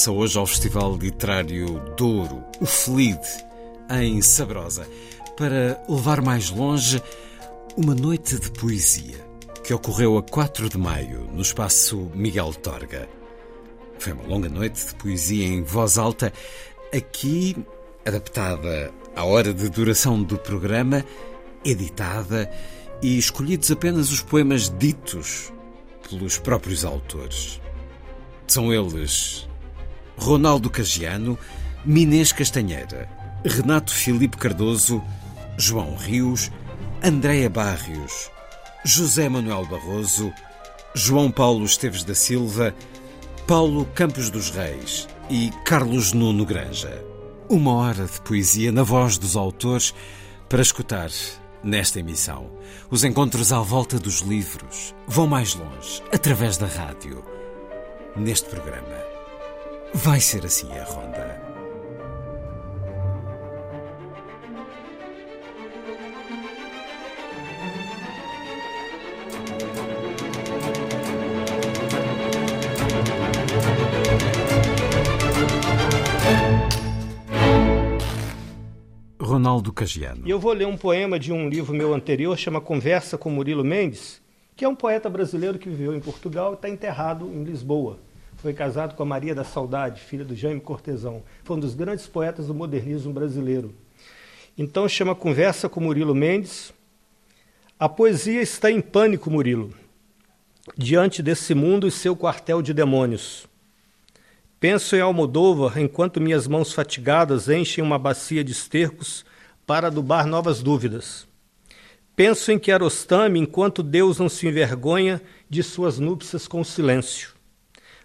Regressa hoje ao Festival Literário Douro, o FLID, em Sabrosa, para levar mais longe uma noite de poesia que ocorreu a 4 de maio no espaço Miguel Torga. Foi uma longa noite de poesia em voz alta, aqui adaptada à hora de duração do programa, editada e escolhidos apenas os poemas ditos pelos próprios autores. São eles Ronaldo Cagiano, Minês Castanheira, Renato Filipe Cardoso, João Rios, Andréa Barrios, José Manuel Barroso, João Paulo Esteves da Silva, Paulo Campos dos Reis e Carlos Nuno Granja. Uma hora de poesia na voz dos autores para escutar nesta emissão. Os encontros à volta dos livros vão mais longe, através da rádio. Neste programa, vai ser assim a ronda. Ronaldo Cagiano. Eu vou ler um poema de um livro meu anterior, chama Conversa com Murilo Mendes, que é um poeta brasileiro que viveu em Portugal e está enterrado em Lisboa. Foi casado com a Maria da Saudade, filha do Jaime Cortesão. Foi um dos grandes poetas do modernismo brasileiro. Então chama Conversa com Murilo Mendes. A poesia está em pânico, Murilo, diante desse mundo e seu quartel de demônios. Penso em Almodóvar enquanto minhas mãos fatigadas enchem uma bacia de estercos para adubar novas dúvidas. Penso em Kiarostami enquanto Deus não se envergonha de suas núpcias com silêncio.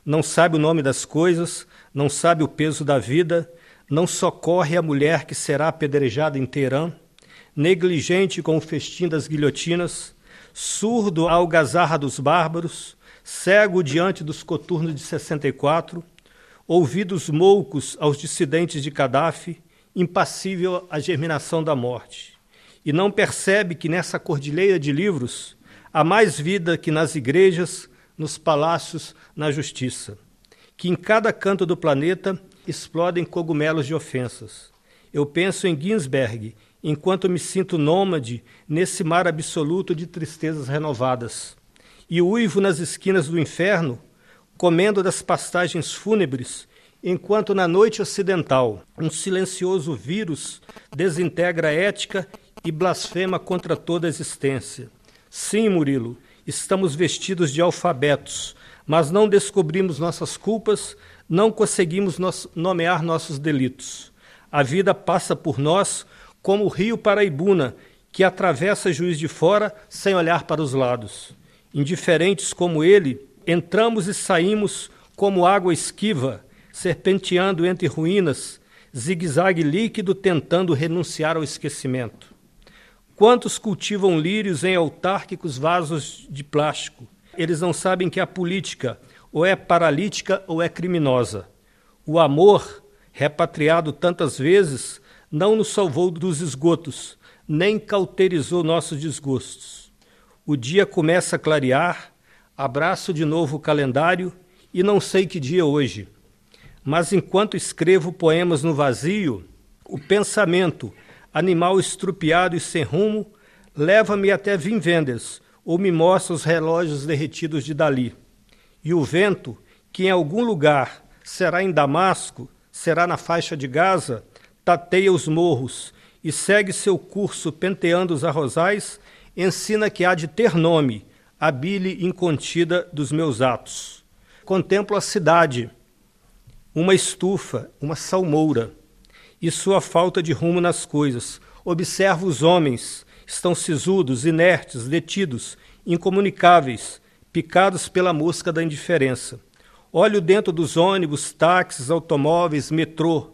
Não sabe o nome das coisas, não sabe o peso da vida, não socorre a mulher que será apedrejada em Teherã, negligente com o festim das guilhotinas, surdo à algazarra dos bárbaros, cego diante dos coturnos de 64, ouvidos moucos aos dissidentes de Gaddafi, impassível à germinação da morte. E não percebe que nessa cordilheira de livros há mais vida que nas igrejas, nos palácios, na justiça. Que em cada canto do planeta explodem cogumelos de ofensas. Eu penso em Ginsberg, enquanto me sinto nômade nesse mar absoluto de tristezas renovadas. E uivo nas esquinas do inferno, comendo das pastagens fúnebres, enquanto na noite ocidental um silencioso vírus desintegra a ética e blasfema contra toda a existência. Sim, Murilo, estamos vestidos de alfabetos, mas não descobrimos nossas culpas, não conseguimos nomear nossos delitos. A vida passa por nós como o rio Paraibuna, que atravessa Juiz de Fora sem olhar para os lados. Indiferentes como ele, entramos e saímos como água esquiva, serpenteando entre ruínas, zigue-zague líquido tentando renunciar ao esquecimento. Quantos cultivam lírios em autárquicos vasos de plástico? Eles não sabem que a política ou é paralítica ou é criminosa. O amor, repatriado tantas vezes, não nos salvou dos esgotos, nem cauterizou nossos desgostos. O dia começa a clarear, abraço de novo o calendário e não sei que dia é hoje. Mas enquanto escrevo poemas no vazio, o pensamento, animal estrupiado e sem rumo, leva-me até Vinvendes ou me mostra os relógios derretidos de Dali. E o vento, que em algum lugar será em Damasco, será na faixa de Gaza, tateia os morros e segue seu curso penteando os arrozais, ensina que há de ter nome, a bile incontida dos meus atos. Contemplo a cidade, uma estufa, uma salmoura, e sua falta de rumo nas coisas. Observo os homens, estão sisudos, inertes, detidos, incomunicáveis, picados pela mosca da indiferença. Olho dentro dos ônibus, táxis, automóveis, metrô,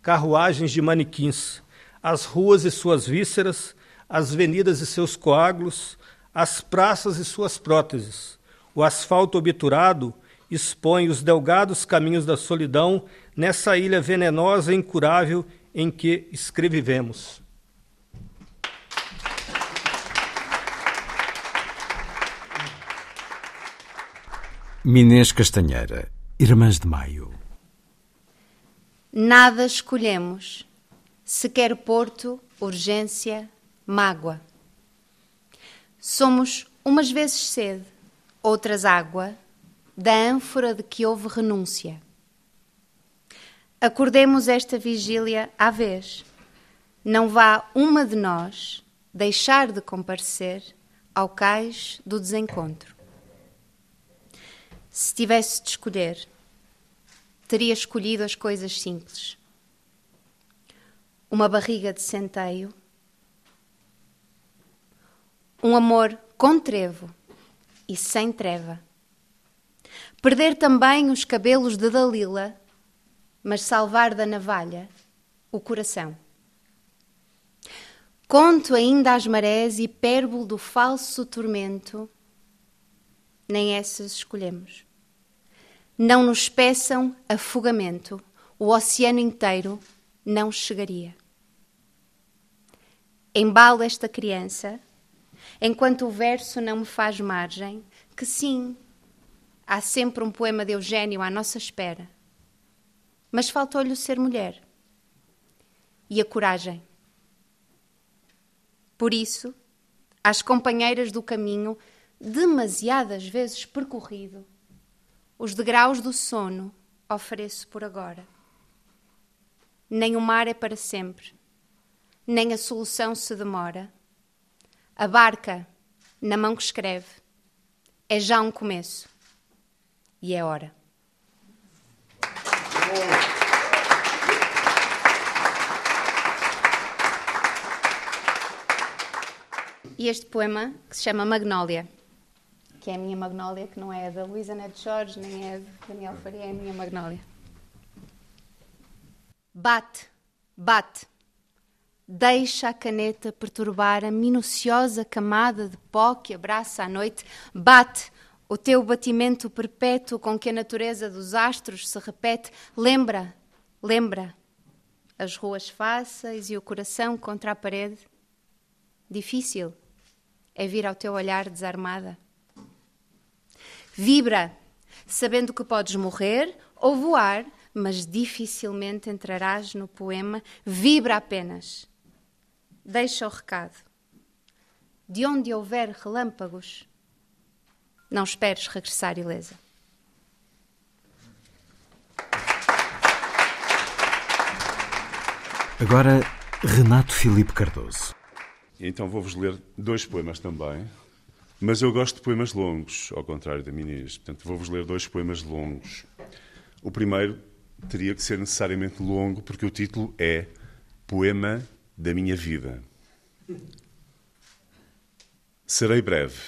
carruagens de manequins, as ruas e suas vísceras, as avenidas e seus coágulos, as praças e suas próteses. O asfalto obturado expõe os delgados caminhos da solidão nessa ilha venenosa e incurável em que escrevivemos. Minês Castanheira, Irmãs de Maio. Nada escolhemos, sequer porto, urgência, mágoa. Somos umas vezes sede, outras água, da ânfora de que houve renúncia. Acordemos esta vigília à vez. Não vá uma de nós deixar de comparecer ao cais do desencontro. Se tivesse de escolher, teria escolhido as coisas simples. Uma barriga de centeio, um amor com trevo e sem treva. Perder também os cabelos de Dalila, mas salvar da navalha o coração. Conto ainda às marés hipérbole do falso tormento, nem essas escolhemos. Não nos peçam afogamento, o oceano inteiro não chegaria. Embalo esta criança, enquanto o verso não me faz margem, que sim, há sempre um poema de Eugênio à nossa espera. Mas faltou-lhe o ser mulher e a coragem. Por isso, às companheiras do caminho, demasiadas vezes percorrido, os degraus do sono ofereço por agora. Nem o mar é para sempre, nem a solução se demora. A barca, na mão que escreve, é já um começo e é hora. E este poema, que se chama Magnólia, que é a minha Magnólia, que não é da Luísa Neto Jorge, nem é de Daniel Faria, é a minha Magnólia. Bate, bate. Deixa a caneta perturbar a minuciosa camada de pó que abraça a noite. Bate o teu batimento perpétuo com que a natureza dos astros se repete. Lembra, lembra as ruas fáceis e o coração contra a parede. Difícil é vir ao teu olhar desarmada. Vibra, sabendo que podes morrer ou voar, mas dificilmente entrarás no poema. Vibra apenas deixa o recado. De onde houver relâmpagos, não esperes regressar ilesa. Agora, Renato Filipe Cardoso. Então vou-vos ler dois poemas também, mas eu gosto de poemas longos, ao contrário da Inês. Portanto, vou-vos ler dois poemas longos. O primeiro teria que ser necessariamente longo, porque o título é Poema da minha vida. Serei breve.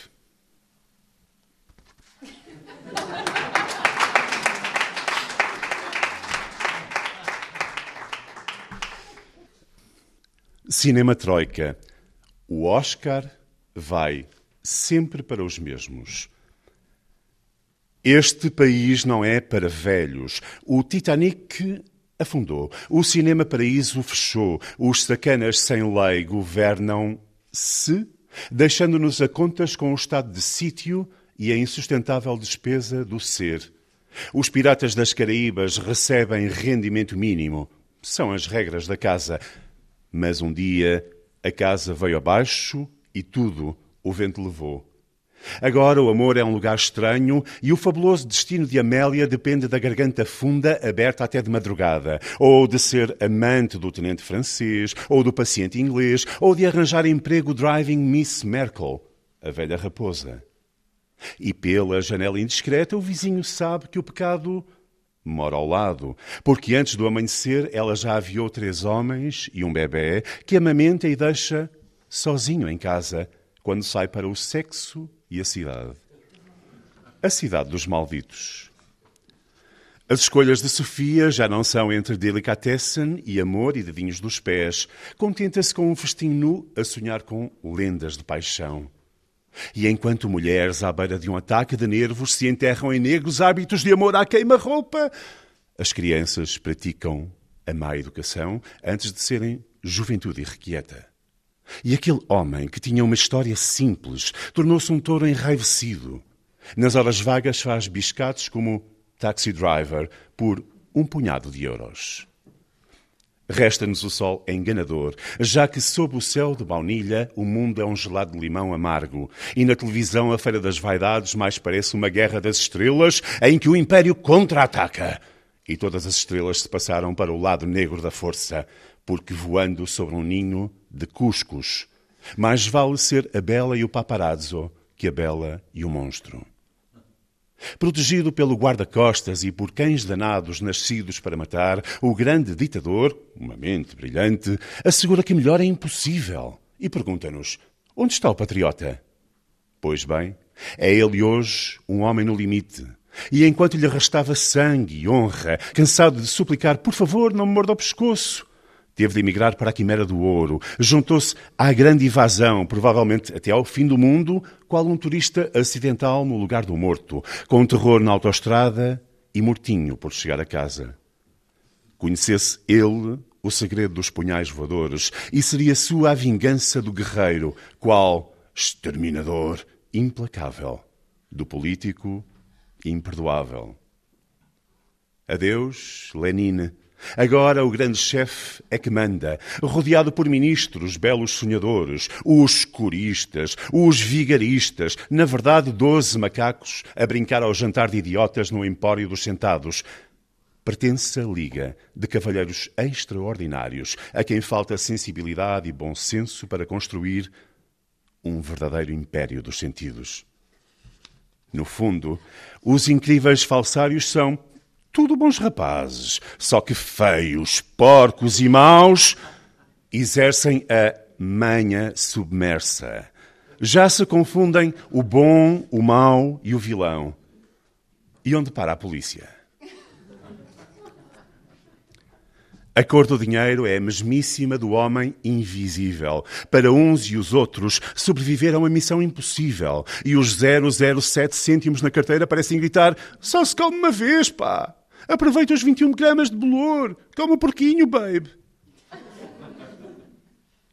Cinema Troika. O Oscar vai sempre para os mesmos. Este país não é para velhos. O Titanic afundou. O cinema paraíso fechou. Os sacanas sem lei governam-se, deixando-nos a contas com o estado de sítio e a insustentável despesa do ser. Os piratas das Caraíbas recebem rendimento mínimo. São as regras da casa. Mas um dia a casa veio abaixo e tudo o vento levou. Agora o amor é um lugar estranho e o fabuloso destino de Amélia depende da garganta funda aberta até de madrugada, ou de ser amante do tenente francês, ou do paciente inglês, ou de arranjar emprego driving Miss Merkel, a velha raposa. E pela janela indiscreta o vizinho sabe que o pecado mora ao lado, porque antes do amanhecer ela já aviou três homens e um bebê que amamenta e deixa sozinho em casa quando sai para o sexo e a cidade. a cidade dos malditos. As escolhas de Sofia já não são entre delicatessen e amor e dedinhos dos pés. Contenta-se com um festim nu a sonhar com lendas de paixão. E enquanto mulheres à beira de um ataque de nervos se enterram em negros hábitos de amor à queima-roupa, as crianças praticam a má educação antes de serem juventude irrequieta. E aquele homem que tinha uma história simples tornou-se um touro enraivecido. Nas horas vagas faz biscates como taxi driver por um punhado de euros. Resta-nos o sol enganador, já que sob o céu de baunilha o mundo é um gelado de limão amargo, e na televisão a Feira das Vaidades mais parece uma guerra das estrelas em que o Império contra-ataca. E todas as estrelas se passaram para o lado negro da força, porque voando sobre um ninho de cuscos, mais vale ser a bela e o paparazzo que a bela e o monstro. Protegido pelo guarda-costas e por cães danados nascidos para matar, o grande ditador, uma mente brilhante, assegura que melhor é impossível e pergunta-nos: onde está o patriota? Pois bem, é ele hoje um homem no limite. E enquanto lhe restava sangue e honra, cansado de suplicar: por favor, não me morda o pescoço, Teve de emigrar para a Quimera do Ouro. Juntou-se à grande invasão, provavelmente até ao fim do mundo, qual um turista acidental no lugar do morto, com terror na autoestrada e mortinho por chegar a casa. Conhecesse ele o segredo dos punhais voadores e seria sua a vingança do guerreiro, qual exterminador implacável, do político imperdoável. Adeus, Lenin Agora o grande chefe é que manda, rodeado por ministros, belos sonhadores, os coristas, os vigaristas, na verdade, doze macacos a brincar ao jantar de idiotas no empório dos sentados. Pertence à Liga de Cavalheiros Extraordinários, a quem falta sensibilidade e bom senso para construir um verdadeiro império dos sentidos. No fundo, os incríveis falsários são tudo bons rapazes, só que feios, porcos e maus, exercem a manha submersa. Já se confundem o bom, o mau e o vilão. E onde para a polícia? A cor do dinheiro é a mesmíssima do homem invisível. Para uns e os outros, sobreviver a uma missão impossível. E os 007 cêntimos na carteira parecem gritar: só se come uma vez, pá! Aproveita os 21 gramas de bolor. Come um porquinho, babe.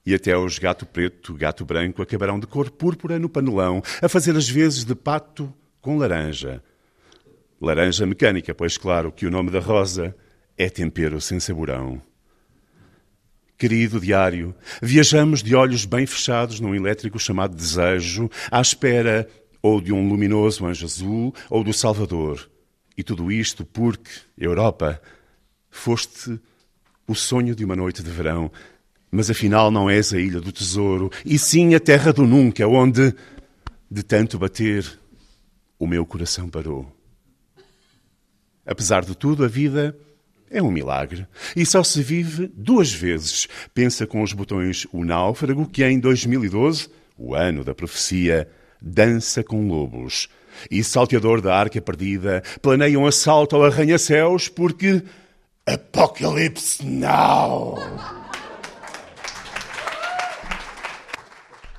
E até os gato preto, gato branco acabarão de cor púrpura no panelão, a fazer as vezes de pato com laranja. Laranja mecânica, pois claro que o nome da rosa é tempero sem saborão. Querido diário, viajamos de olhos bem fechados num elétrico chamado Desejo, à espera ou de um luminoso anjo azul ou do Salvador. E tudo isto porque, Europa, foste o sonho de uma noite de verão, mas afinal não és a ilha do tesouro, e sim a terra do nunca, onde, de tanto bater, o meu coração parou. Apesar de tudo, a vida é um milagre e só se vive duas vezes. Pensa com os botões O Náufrago, que em 2012, o ano da profecia, dança com lobos e salteador da arca perdida planeia um assalto ao arranha-céus porque Apocalypse Now!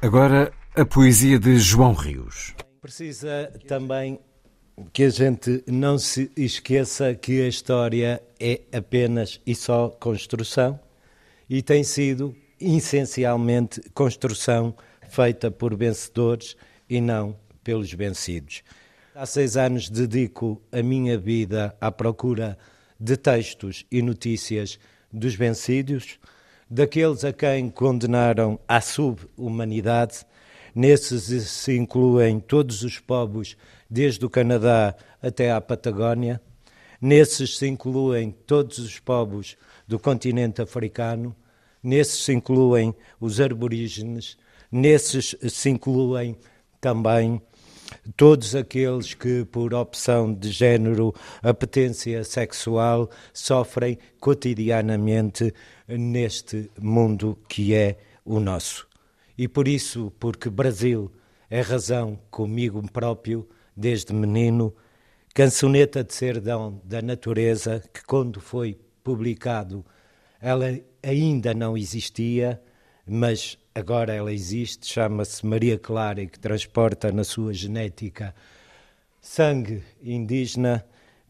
Agora a poesia de João Rios. Precisa também que a gente não se esqueça que a história é apenas e só construção e tem sido essencialmente construção feita por vencedores e não pelos vencidos. Há seis anos dedico a minha vida à procura de textos e notícias dos vencidos, daqueles a quem condenaram à subhumanidade. Nesses se incluem todos os povos, desde o Canadá até à Patagónia. Nesses se incluem todos os povos do continente africano. Nesses se incluem os aborígenes. Nesses se incluem também todos aqueles que, por opção de género, apetência sexual, sofrem cotidianamente neste mundo que é o nosso. E por isso, porque Brasil é razão comigo próprio, desde menino, cancioneta de Serdão da Natureza, que quando foi publicado ela ainda não existia, mas agora ela existe, chama-se Maria Clara e que transporta na sua genética sangue indígena,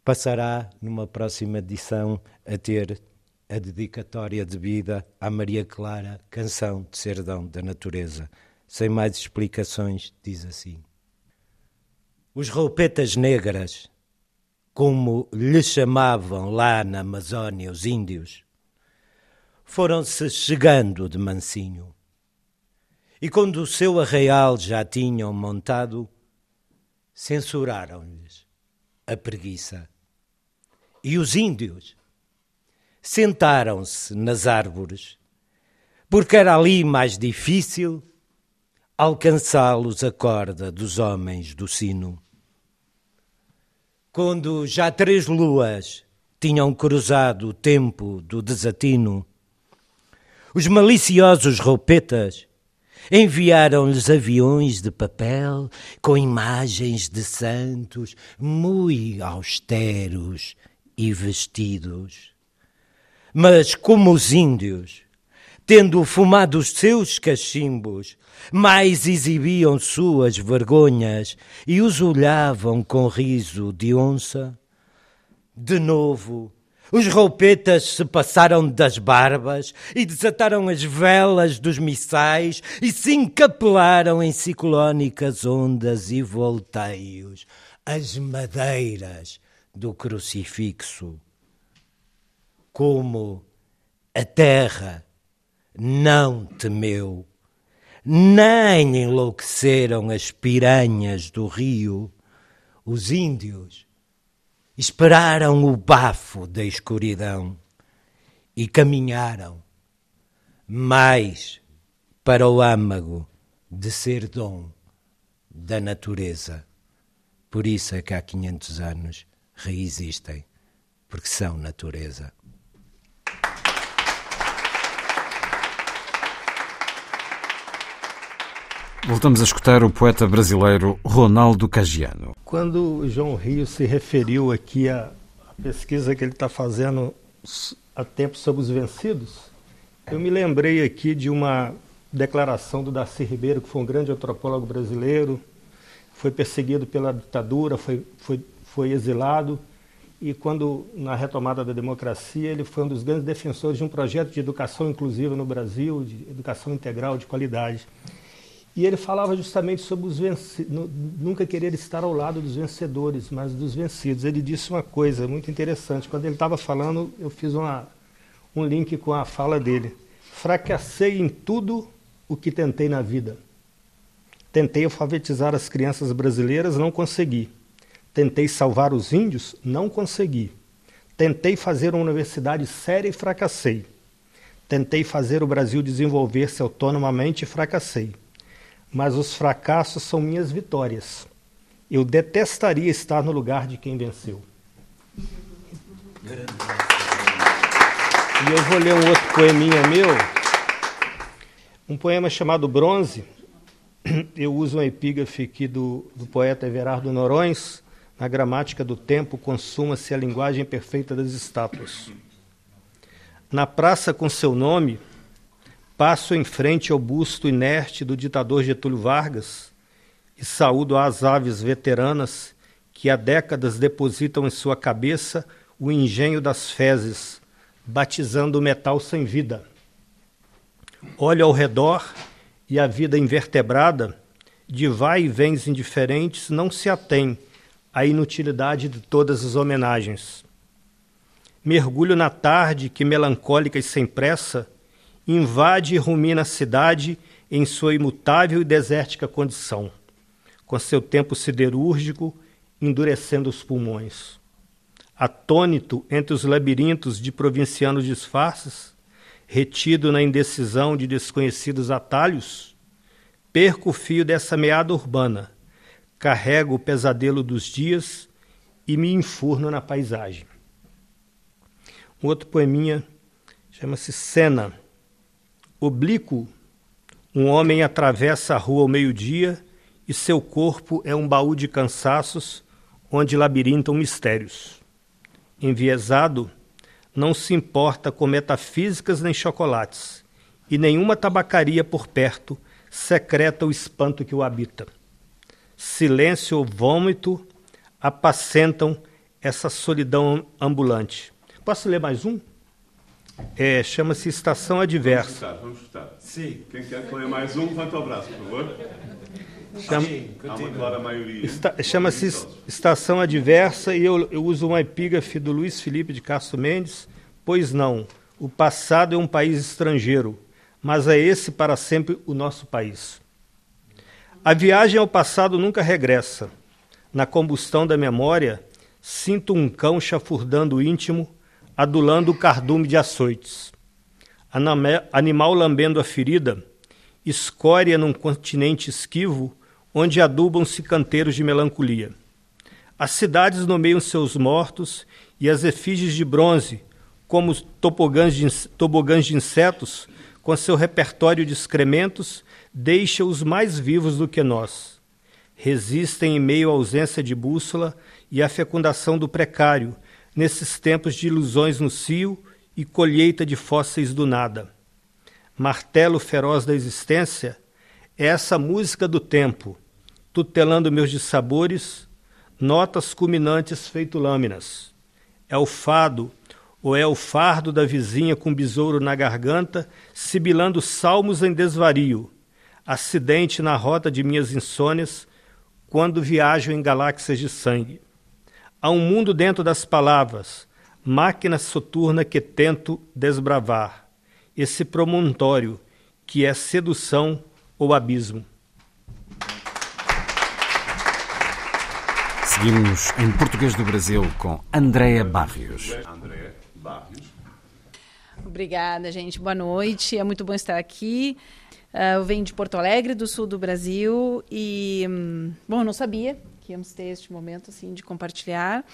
passará numa próxima edição a ter a dedicatória de vida à Maria Clara, canção de Serdão da Natureza. Sem mais explicações, diz assim: Os roupetas negras, como lhe chamavam lá na Amazónia os índios, foram-se chegando de mansinho. E quando o seu arraial já tinham montado, censuraram-lhes a preguiça. E os índios sentaram-se nas árvores, porque era ali mais difícil alcançá-los a corda dos homens do sino. Quando já três luas tinham cruzado o tempo do desatino, os maliciosos roupetas enviaram-lhes aviões de papel com imagens de santos muito austeros e vestidos. Mas como os índios, tendo fumado os seus cachimbos, mais exibiam suas vergonhas e os olhavam com riso de onça, de novo os roupetas se passaram das barbas e desataram as velas dos missais e se encapelaram em ciclónicas ondas e volteios, as madeiras do crucifixo. Como a terra não temeu, nem enlouqueceram as piranhas do rio, os índios esperaram o bafo da escuridão e caminharam mais para o âmago de ser dom da natureza. Por isso é que há 500 anos reexistem, porque são natureza. Voltamos a escutar o poeta brasileiro Ronaldo Cagiano. Quando João Rio se referiu aqui à, pesquisa que ele está fazendo há tempo sobre os vencidos, eu me lembrei aqui de uma declaração do Darcy Ribeiro, que foi um grande antropólogo brasileiro, foi perseguido pela ditadura, foi, foi, foi exilado, e quando, na retomada da democracia, ele foi um dos grandes defensores de um projeto de educação inclusiva no Brasil, de educação integral de qualidade. E ele falava justamente sobre os nunca querer estar ao lado dos vencedores, mas dos vencidos. Ele disse uma coisa muito interessante. Quando ele estava falando, eu fiz uma, um link com a fala dele. Fracassei em tudo o que tentei na vida. Tentei alfabetizar as crianças brasileiras, não consegui. Tentei salvar os índios, não consegui. Tentei fazer uma universidade séria e fracassei. Tentei fazer o Brasil desenvolver-se autonomamente e fracassei mas os fracassos são minhas vitórias. Eu detestaria estar no lugar de quem venceu. E eu vou ler um outro poeminha meu, um poema chamado Bronze. Eu uso um epígrafe aqui do, do poeta Everardo Norões. Na gramática do tempo, consuma-se a linguagem perfeita das estátuas. Na praça com seu nome, Passo em frente ao busto inerte do ditador Getúlio Vargas e saúdo as aves veteranas que há décadas depositam em sua cabeça o engenho das fezes, batizando o metal sem vida. Olho ao redor e a vida invertebrada, de vai e vens indiferentes, não se atém à inutilidade de todas as homenagens. Mergulho na tarde que, melancólica e sem pressa, invade e rumina a cidade em sua imutável e desértica condição, com seu tempo siderúrgico endurecendo os pulmões. Atônito entre os labirintos de provincianos disfarces, retido na indecisão de desconhecidos atalhos, perco o fio dessa meada urbana, carrego o pesadelo dos dias e me enfurno na paisagem. Um outro poeminha chama-se Cena Oblíquo, um homem atravessa a rua ao meio-dia e seu corpo é um baú de cansaços onde labirintam mistérios. Enviesado, não se importa com metafísicas nem chocolates, e nenhuma tabacaria por perto secreta o espanto que o habita. Silêncio ou vômito apacentam essa solidão ambulante. Posso ler mais um? É, Chama-se Estação Adversa. Vamos votar, vamos votar. Sim. Quem quer que leia mais um, levanta o braço, por favor. Chama- Há uma clara maioria. Esta- Chama-se Estação Adversa e eu, eu uso uma epígrafe do Luiz Felipe de Castro Mendes. Pois não, o passado é um país estrangeiro, mas é esse para sempre o nosso país. A viagem ao passado nunca regressa. Na combustão da memória, sinto um cão chafurdando o íntimo, adulando o cardume de açoites. Animal lambendo a ferida, escória num continente esquivo, onde adubam-se canteiros de melancolia. As cidades nomeiam seus mortos e as efígies de bronze, como os tobogãs de, tobogãs de insetos, com seu repertório de excrementos, deixa-os mais vivos do que nós. Resistem em meio à ausência de bússola e à fecundação do precário, nesses tempos de ilusões no cio e colheita de fósseis do nada. Martelo feroz da existência é essa música do tempo, tutelando meus dissabores, notas culminantes feito lâminas. É o fado, ou é o fardo da vizinha com besouro na garganta, sibilando salmos em desvario, acidente na rota de minhas insônias, quando viajo em galáxias de sangue. Há um mundo dentro das palavras, máquina soturna que tento desbravar, esse promontório que é sedução ou abismo. Seguimos em português do Brasil com Andréa Barrios. André Barrios. Obrigada, gente. Boa noite. É muito bom estar aqui. Ah, eu venho de Porto Alegre, do sul do Brasil, e hum, bom, eu não sabia que íamos ter este momento assim de compartilhar,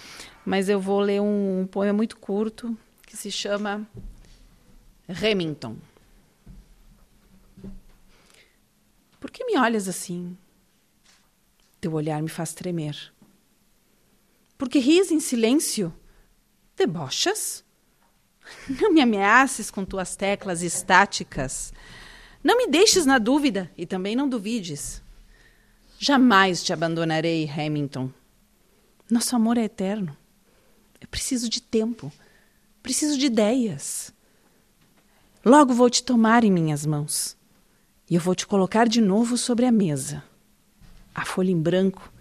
mas eu vou ler um, um poema muito curto que se chama Remington. Por que me olhas assim? Teu olhar me faz tremer. Por que ris em silêncio? Debochas? Não me ameaces com tuas teclas estáticas. Não me deixes na dúvida e também não duvides. Jamais te abandonarei, Hamilton. Nosso amor é eterno. Eu preciso de tempo. Preciso de ideias. Logo vou te tomar em minhas mãos. E eu vou te colocar de novo sobre a mesa. A folha em branco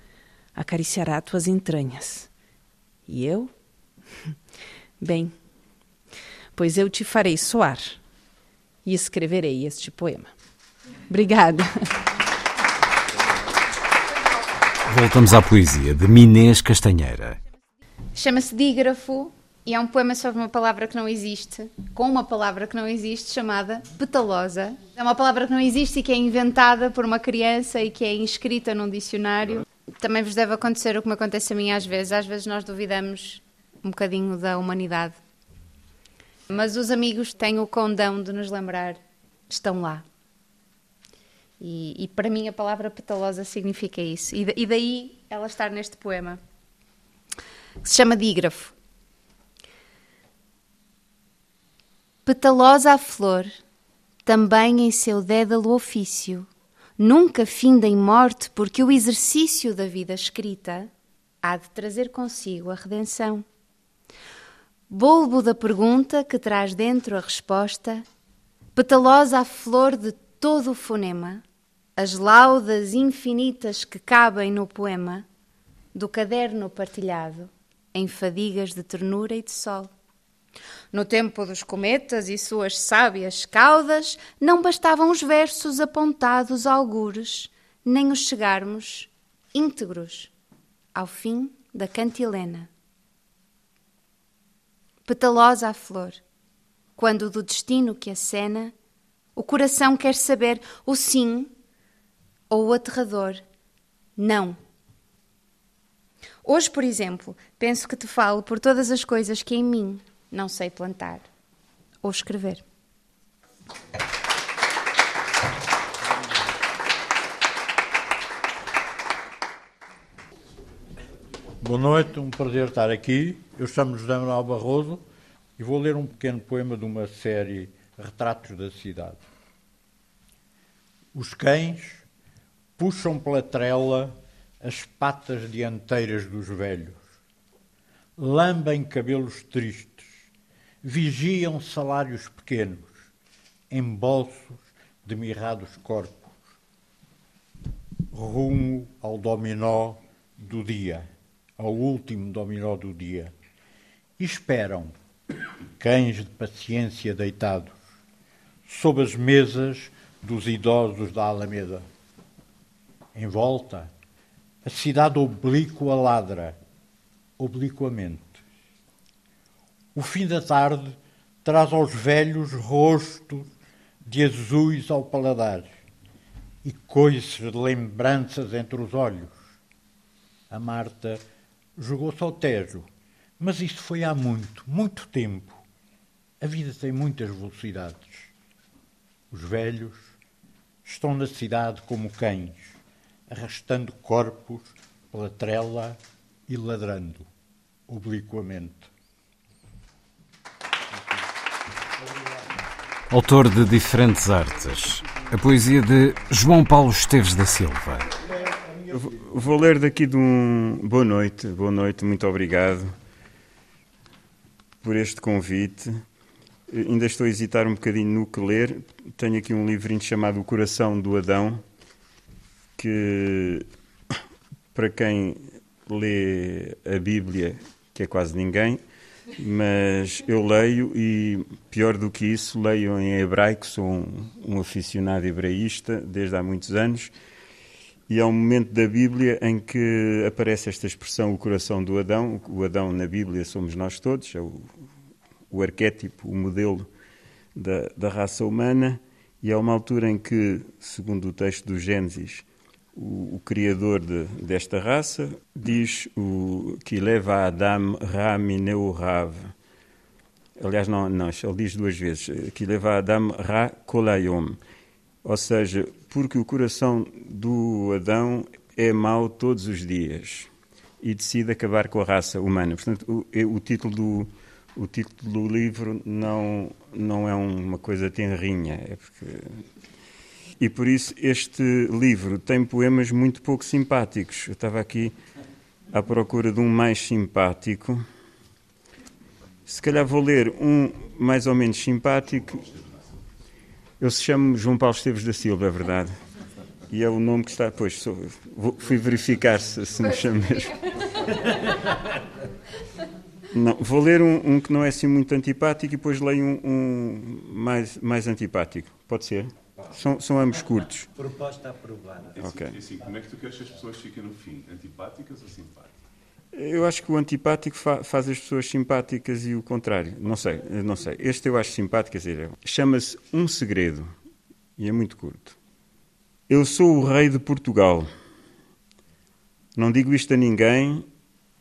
acariciará tuas entranhas. E eu? Bem, pois eu te farei soar e escreverei este poema. Obrigada. Voltamos à poesia de Minês Castanheira. Chama-se Dígrafo e é um poema sobre uma palavra que não existe, com uma palavra que não existe, chamada petalosa. É uma palavra que não existe e que é inventada por uma criança e que é inscrita num dicionário. Também vos deve acontecer o que me acontece a mim às vezes. Às vezes nós duvidamos um bocadinho da humanidade. Mas os amigos têm o condão de nos lembrar, estão lá. E, e para mim a palavra petalosa significa isso. E, e daí ela estar neste poema que se chama dígrafo. Petalosa a flor, também em seu dédalo ofício, nunca finda em morte, porque o exercício da vida escrita há de trazer consigo a redenção. Bulbo da pergunta que traz dentro a resposta, petalosa a flor de todo o fonema, as laudas infinitas que cabem no poema, do caderno partilhado, em fadigas de ternura e de sol. No tempo dos cometas e suas sábias caudas, não bastavam os versos apontados algures, nem os chegarmos íntegros ao fim da cantilena. Petalosa a flor, quando do destino que acena, o coração quer saber o sim ou aterrador não. Hoje, por exemplo, penso que te falo por todas as coisas que em mim não sei plantar ou escrever. Boa noite, um prazer estar aqui. Eu chamo José Manuel Barroso e vou ler um pequeno poema de uma série Retratos da Cidade. Os cães puxam pela trela as patas dianteiras dos velhos, lambem cabelos tristes, vigiam salários pequenos, em bolsos de mirrados corpos, rumo ao dominó do dia, ao último dominó do dia, e esperam, cães de paciência deitados, sob as mesas dos idosos da Alameda. Em volta, a cidade oblíqua ladra, obliquamente. O fim da tarde traz aos velhos rostos de azuis ao paladar e coices de lembranças entre os olhos. A Marta jogou-se ao Tejo, mas isso foi há muito, muito tempo. A vida tem muitas velocidades. Os velhos estão na cidade como cães, arrastando corpos pela trela e ladrando obliquamente. Autor de diferentes artes. A poesia de João Paulo Esteves da Silva. Vou ler daqui de um. Boa noite, boa noite, muito obrigado por este convite. Ainda estou a hesitar um bocadinho no que ler. Tenho aqui um livrinho chamado O Coração do Adão, que para quem lê a Bíblia, que é quase ninguém, mas eu leio e, pior do que isso, leio em hebraico, sou um, um aficionado hebraísta desde há muitos anos, e há um momento da Bíblia em que aparece esta expressão, o coração do Adão. O Adão na Bíblia somos nós todos, é o, o arquétipo, o modelo da, da raça humana, e há uma altura em que, segundo o texto do Gênesis, o, o criador de, desta raça, diz o, que leva Adam Ramineu Rav. Aliás, não, não, ele diz duas vezes, que leva Adam Ra Kolayom. Ou seja, porque o coração do Adão é mau todos os dias e decide acabar com a raça humana. Portanto, o, o título do, o título do livro não, não é uma coisa tenrinha, é porque e por isso este livro tem poemas muito pouco simpáticos. Eu estava aqui à procura de um mais simpático. Se calhar vou ler um mais ou menos simpático. Eu se chamo João Paulo Esteves da Silva, é verdade. E é o nome que está. Pois, sou, vou, fui verificar se, se me chamo mesmo. Não, vou ler um, um, que não é assim muito antipático e depois leio um, um mais, mais antipático. Pode ser? São, são ambos curtos. Proposta aprovada. É Ok. assim, é assim, como é que tu queres que as pessoas fiquem no fim? Antipáticas ou simpáticas? Eu acho que o antipático fa- faz as pessoas simpáticas e o contrário. Não sei, não sei. Este eu acho simpático, quer dizer, chama-se Um Segredo e é muito curto. Eu sou o rei de Portugal. Não digo isto a ninguém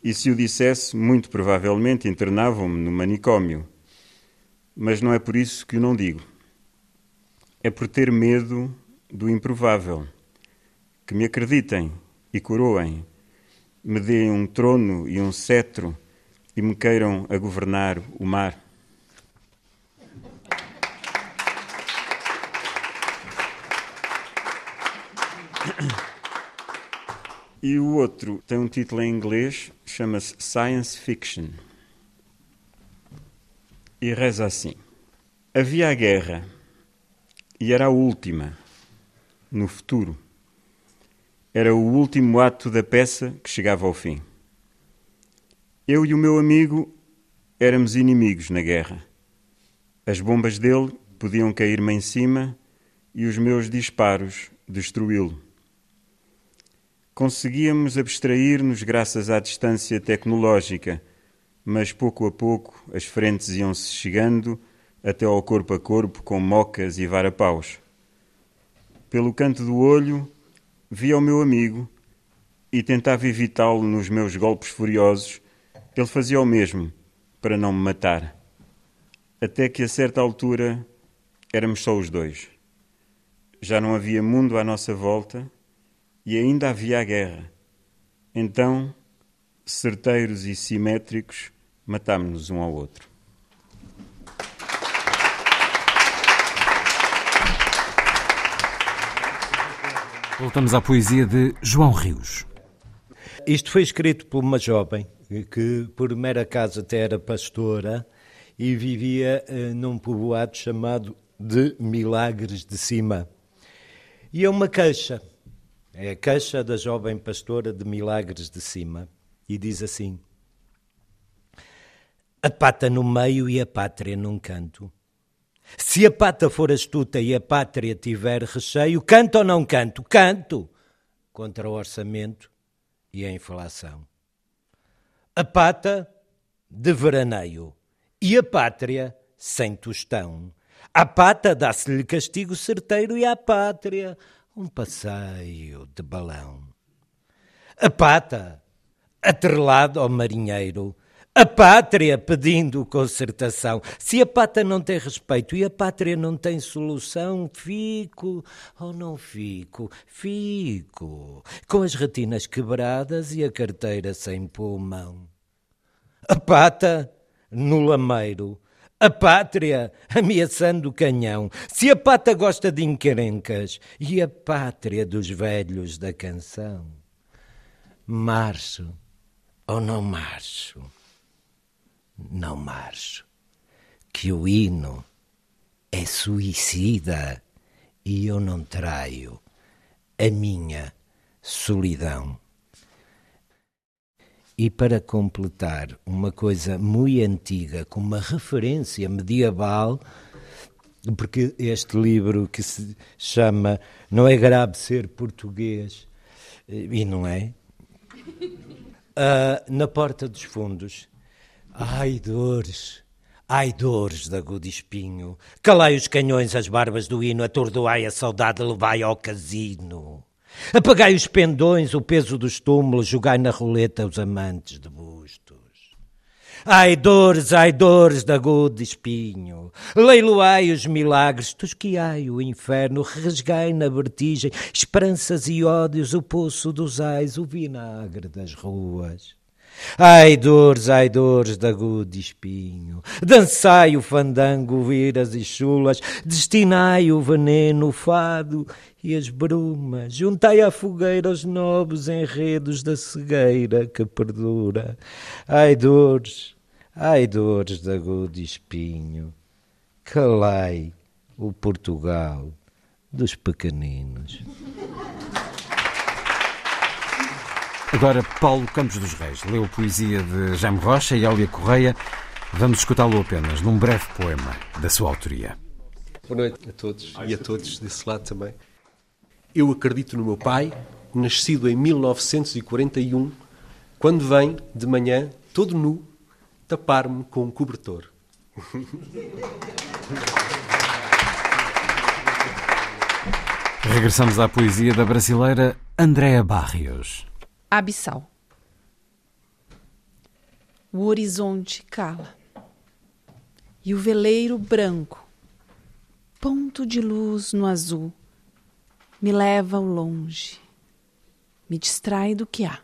e se o dissesse, muito provavelmente internavam-me no manicômio. Mas não é por isso que o não digo. É por ter medo do improvável. Que me acreditem e coroem me deem um trono e um cetro e me queiram a governar o mar. E o outro tem um título em inglês, chama-se Science Fiction. E reza assim: Havia a guerra, e era a última, no futuro. Era o último ato da peça que chegava ao fim. Eu e o meu amigo éramos inimigos na guerra. As bombas dele podiam cair-me em cima e os meus disparos destruí-lo. Conseguíamos abstrair-nos graças à distância tecnológica, mas pouco a pouco as frentes iam-se chegando até ao corpo a corpo com mocas e varapaus. Pelo canto do olho, via o meu amigo e tentava evitá-lo nos meus golpes furiosos. Ele fazia o mesmo para não me matar. Até que a certa altura éramos só os dois. Já não havia mundo à nossa volta e ainda havia a guerra. Então certeiros e simétricos, matámos-nos um ao outro. Voltamos à poesia de João Rios. Isto foi escrito por uma jovem que, por mera acaso, até era pastora e vivia eh, num povoado chamado de Milagres de Cima. E é uma queixa, é a queixa da jovem pastora de Milagres de Cima, e diz assim: A pata no meio e a pátria num canto. Se a pata for astuta e a pátria tiver recheio, canto ou não canto? Canto! Contra o orçamento e a inflação. A pata de veraneio e a pátria sem tostão. A pata dá-se-lhe castigo certeiro e à pátria um passeio de balão. A pata, atrelado ao marinheiro, a pátria pedindo concertação. Se a pata não tem respeito e a pátria não tem solução, fico ou não fico? Fico, com as retinas quebradas e a carteira sem pulmão. A pata no lameiro, a pátria ameaçando o canhão. Se a pata gosta de encrencas e a pátria dos velhos da canção. Marcho ou não marcho? Não marcho. Que o hino é suicida e eu não traio a minha solidão. E para completar uma coisa muito antiga, com uma referência medieval, porque este livro que se chama Não é grave ser português, e não é, uh, na Porta dos Fundos, ai dores, ai dores de agudo espinho, calai os canhões, as barbas do hino, atordoai a saudade, levai ao casino. Apagai os pendões, o peso dos túmulos, jogai na roleta os amantes de bustos. Ai dores, ai dores de agudo espinho, leiloai os milagres, tosquiai o inferno, resgai na vertigem, esperanças e ódios, o poço dos ais, o vinagre das ruas. Ai dores, ai dores de agudo espinho, dançai o fandango, viras e chulas, destinai o veneno, o fado e as brumas, juntai à fogueira os novos enredos da cegueira que perdura. Ai dores, ai dores de agudo espinho, calai o Portugal dos pequeninos. Agora, Paulo Campos dos Reis leu poesia de Jaime Rocha e Elia Correia. Vamos escutá-lo apenas num breve poema da sua autoria. Boa noite a todos e a todos desse lado também. Eu acredito no meu pai, nascido em 1941, quando vem, de manhã, todo nu, tapar-me com um cobertor. Regressamos à poesia da brasileira Andréa Barrios abissal. O horizonte cala e o veleiro branco, ponto de luz no azul, me leva ao longe, me distrai do que há.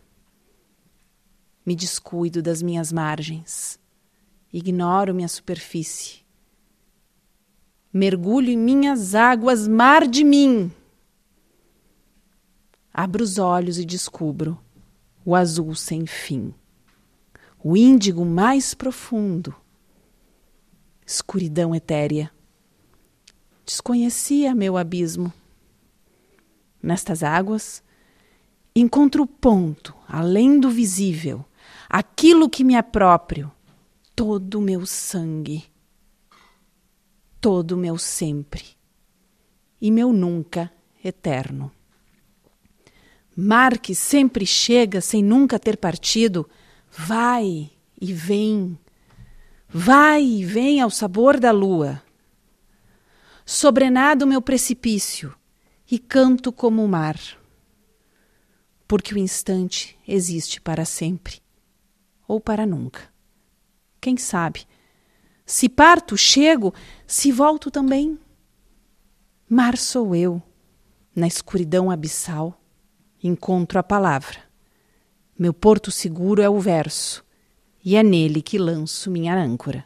Me descuido das minhas margens, ignoro minha superfície. Mergulho em minhas águas, mar de mim. Abro os olhos e descubro o azul sem fim, o índigo mais profundo, escuridão etérea. Desconhecia meu abismo. Nestas águas, encontro o ponto, além do visível, aquilo que me é próprio, todo o meu sangue, todo o meu sempre e meu nunca eterno. Mar que sempre chega sem nunca ter partido, vai e vem, vai e vem ao sabor da lua. Sobrenado meu precipício e canto como o mar, porque o instante existe para sempre ou para nunca. Quem sabe? Se parto, chego, se volto também. Mar sou eu, na escuridão abissal encontro a palavra Meu porto seguro é o verso, e é nele que lanço minha âncora.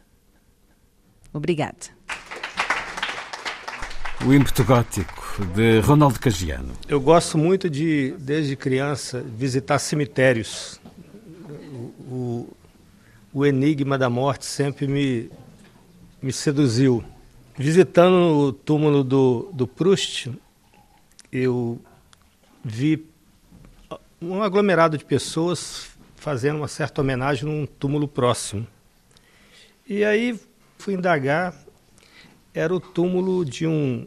Obrigada. O ímpeto gótico, de Ronaldo Cagiano. Eu gosto muito de, desde criança, visitar cemitérios. O, o, o enigma da morte sempre me, me seduziu. Visitando o túmulo do, do Proust, eu vi um aglomerado de pessoas fazendo uma certa homenagem num túmulo próximo. E aí fui indagar, era o túmulo de um,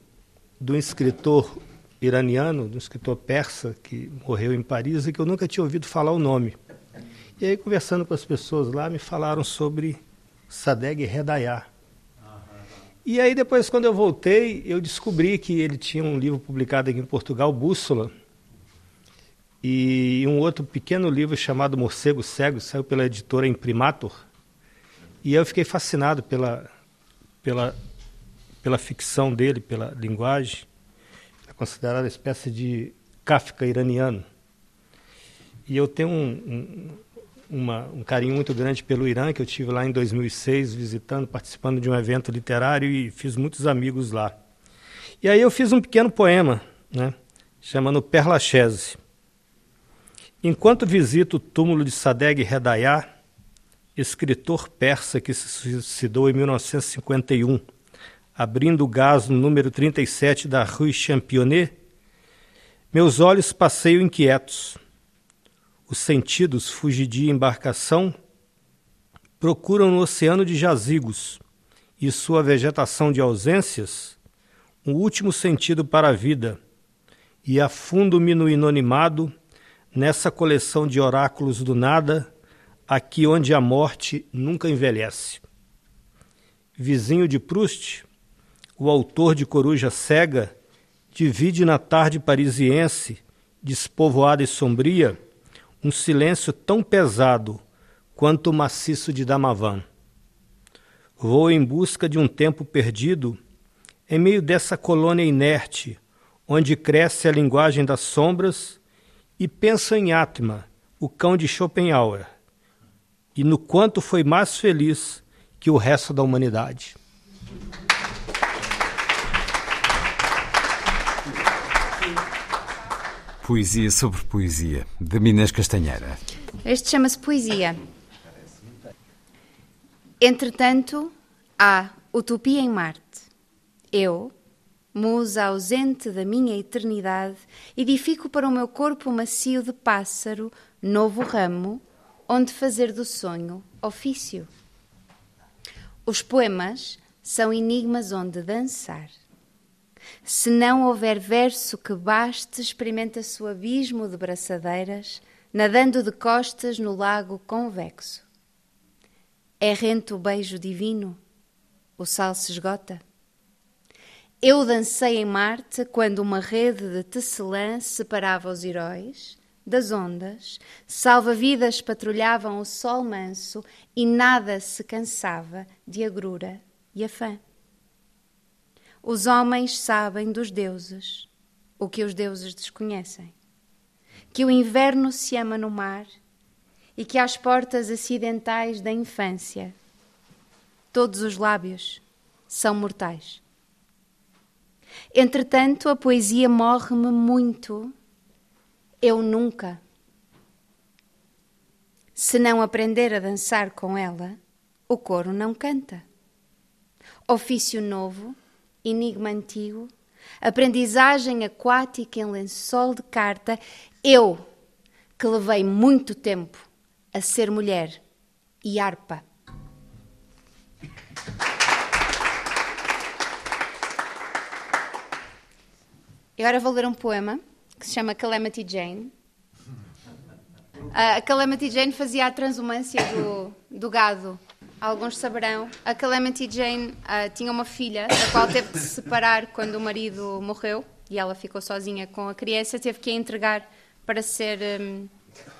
de um escritor iraniano, de um escritor persa que morreu em Paris e que eu nunca tinha ouvido falar o nome. E aí, conversando com as pessoas lá, me falaram sobre Sadegh Redayar. E aí, depois, quando eu voltei, eu descobri que ele tinha um livro publicado aqui em Portugal, Bússola, e um outro pequeno livro chamado Morcego Cego, saiu pela editora Imprimatur. E eu fiquei fascinado pela, pela, pela ficção dele, pela linguagem. É considerado uma espécie de Kafka iraniano. E eu tenho um, um, uma, um carinho muito grande pelo Irã, que eu tive lá em 2006, visitando, participando de um evento literário e fiz muitos amigos lá. E aí eu fiz um pequeno poema, né, chamando Perlachese. Enquanto visito o túmulo de Sadegh Redayá, escritor persa que se suicidou em 1951, abrindo o gás no número 37 da Rue Championnet, meus olhos passeiam inquietos. Os sentidos, fugidia embarcação, procuram no oceano de jazigos e sua vegetação de ausências um último sentido para a vida, e afundo-me no inanimado nessa coleção de oráculos do nada, aqui onde a morte nunca envelhece. Vizinho de Proust, o autor de Coruja Cega, divide na tarde parisiense, despovoada e sombria, um silêncio tão pesado quanto o maciço de Damavan. Vou em busca de um tempo perdido, em meio dessa colônia inerte, onde cresce a linguagem das sombras e pensa em Atma, o cão de Schopenhauer, e no quanto foi mais feliz que o resto da humanidade. Poesia sobre poesia, de Minas Castanheira. Este chama-se Poesia. Entretanto, há utopia em Marte. Eu, musa ausente da minha eternidade, edifico para o meu corpo macio de pássaro novo ramo, onde fazer do sonho ofício. Os poemas são enigmas onde dançar. Se não houver verso que baste, experimenta-se o abismo de braçadeiras, nadando de costas no lago convexo. É rente o beijo divino, o sal se esgota. Eu dancei em Marte quando uma rede de tecelã separava os heróis das ondas, salva-vidas patrulhavam o sol manso e nada se cansava de agrura e afã. Os homens sabem dos deuses o que os deuses desconhecem. Que o inverno se ama no mar e que às portas acidentais da infância todos os lábios são mortais. Entretanto, a poesia morre-me muito. Eu nunca. Se não aprender a dançar com ela, o coro não canta. Ofício novo, enigma antigo, aprendizagem aquática em lençol de carta, eu, que levei muito tempo a ser mulher e harpa. Agora vou ler um poema que se chama Calamity Jane. A Calamity Jane fazia a transumância do, do gado. Alguns saberão. A Calamity Jane uh, tinha uma filha, da qual teve que se separar quando o marido morreu e ela ficou sozinha com a criança. Teve que a entregar para ser, um,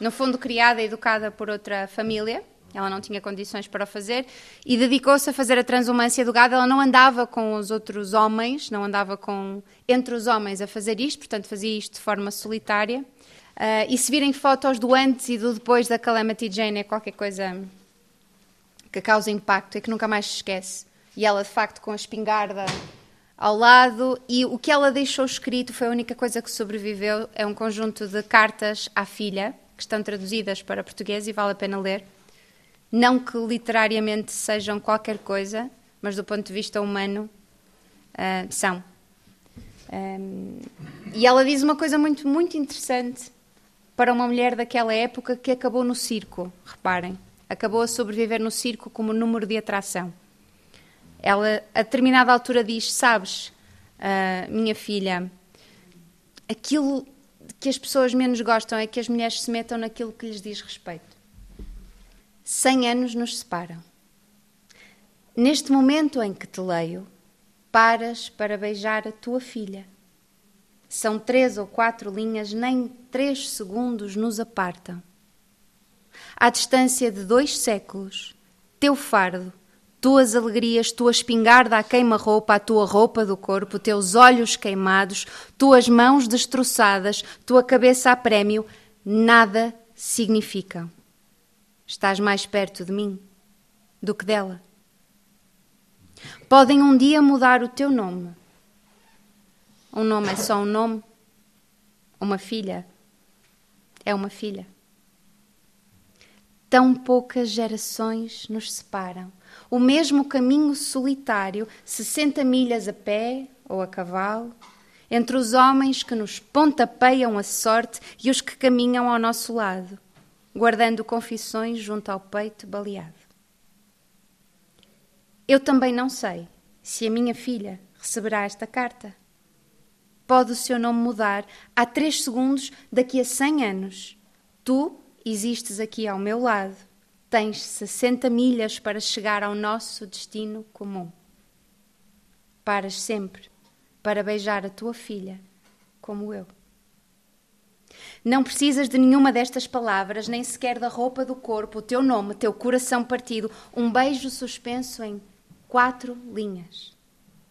no fundo, criada e educada por outra família ela não tinha condições para o fazer e dedicou-se a fazer a transumância do gado. Ela não andava com os outros homens, não andava com entre os homens a fazer isto, portanto fazia isto de forma solitária. Uh, e se virem fotos do antes e do depois da Calamity Jane, é qualquer coisa que causa impacto e que nunca mais se esquece. E ela, de facto, com a espingarda ao lado, e o que ela deixou escrito foi a única coisa que sobreviveu. É um conjunto de cartas à filha, que estão traduzidas para português e vale a pena ler. Não que literariamente sejam qualquer coisa, mas do ponto de vista humano, uh, são. Um, e ela diz uma coisa muito, muito interessante para uma mulher daquela época que acabou no circo, reparem. Acabou a sobreviver no circo como número de atração. Ela, a determinada altura, diz: Sabes, uh, minha filha, aquilo que as pessoas menos gostam é que as mulheres se metam naquilo que lhes diz respeito. Cem anos nos separam. Neste momento em que te leio, paras para beijar a tua filha. São três ou quatro linhas, nem três segundos nos apartam. À distância de dois séculos, teu fardo tuas alegrias, tua espingarda a queima-roupa, a tua roupa do corpo, teus olhos queimados, tuas mãos destroçadas, tua cabeça a prémio, nada significam. Estás mais perto de mim do que dela. Podem um dia mudar o teu nome. Um nome é só um nome. Uma filha é uma filha. Tão poucas gerações nos separam o mesmo caminho solitário, 60 milhas a pé ou a cavalo, entre os homens que nos pontapeiam a sorte e os que caminham ao nosso lado, guardando confissões junto ao peito baleado. Eu também não sei se a minha filha receberá esta carta. Pode o seu nome mudar há três segundos daqui a cem anos. Tu existes aqui ao meu lado Tens 60 milhas para chegar ao nosso destino comum. Paras sempre para beijar a tua filha, como eu. Não precisas de nenhuma destas palavras, nem sequer da roupa do corpo, o teu nome, teu coração partido, um beijo suspenso em quatro linhas.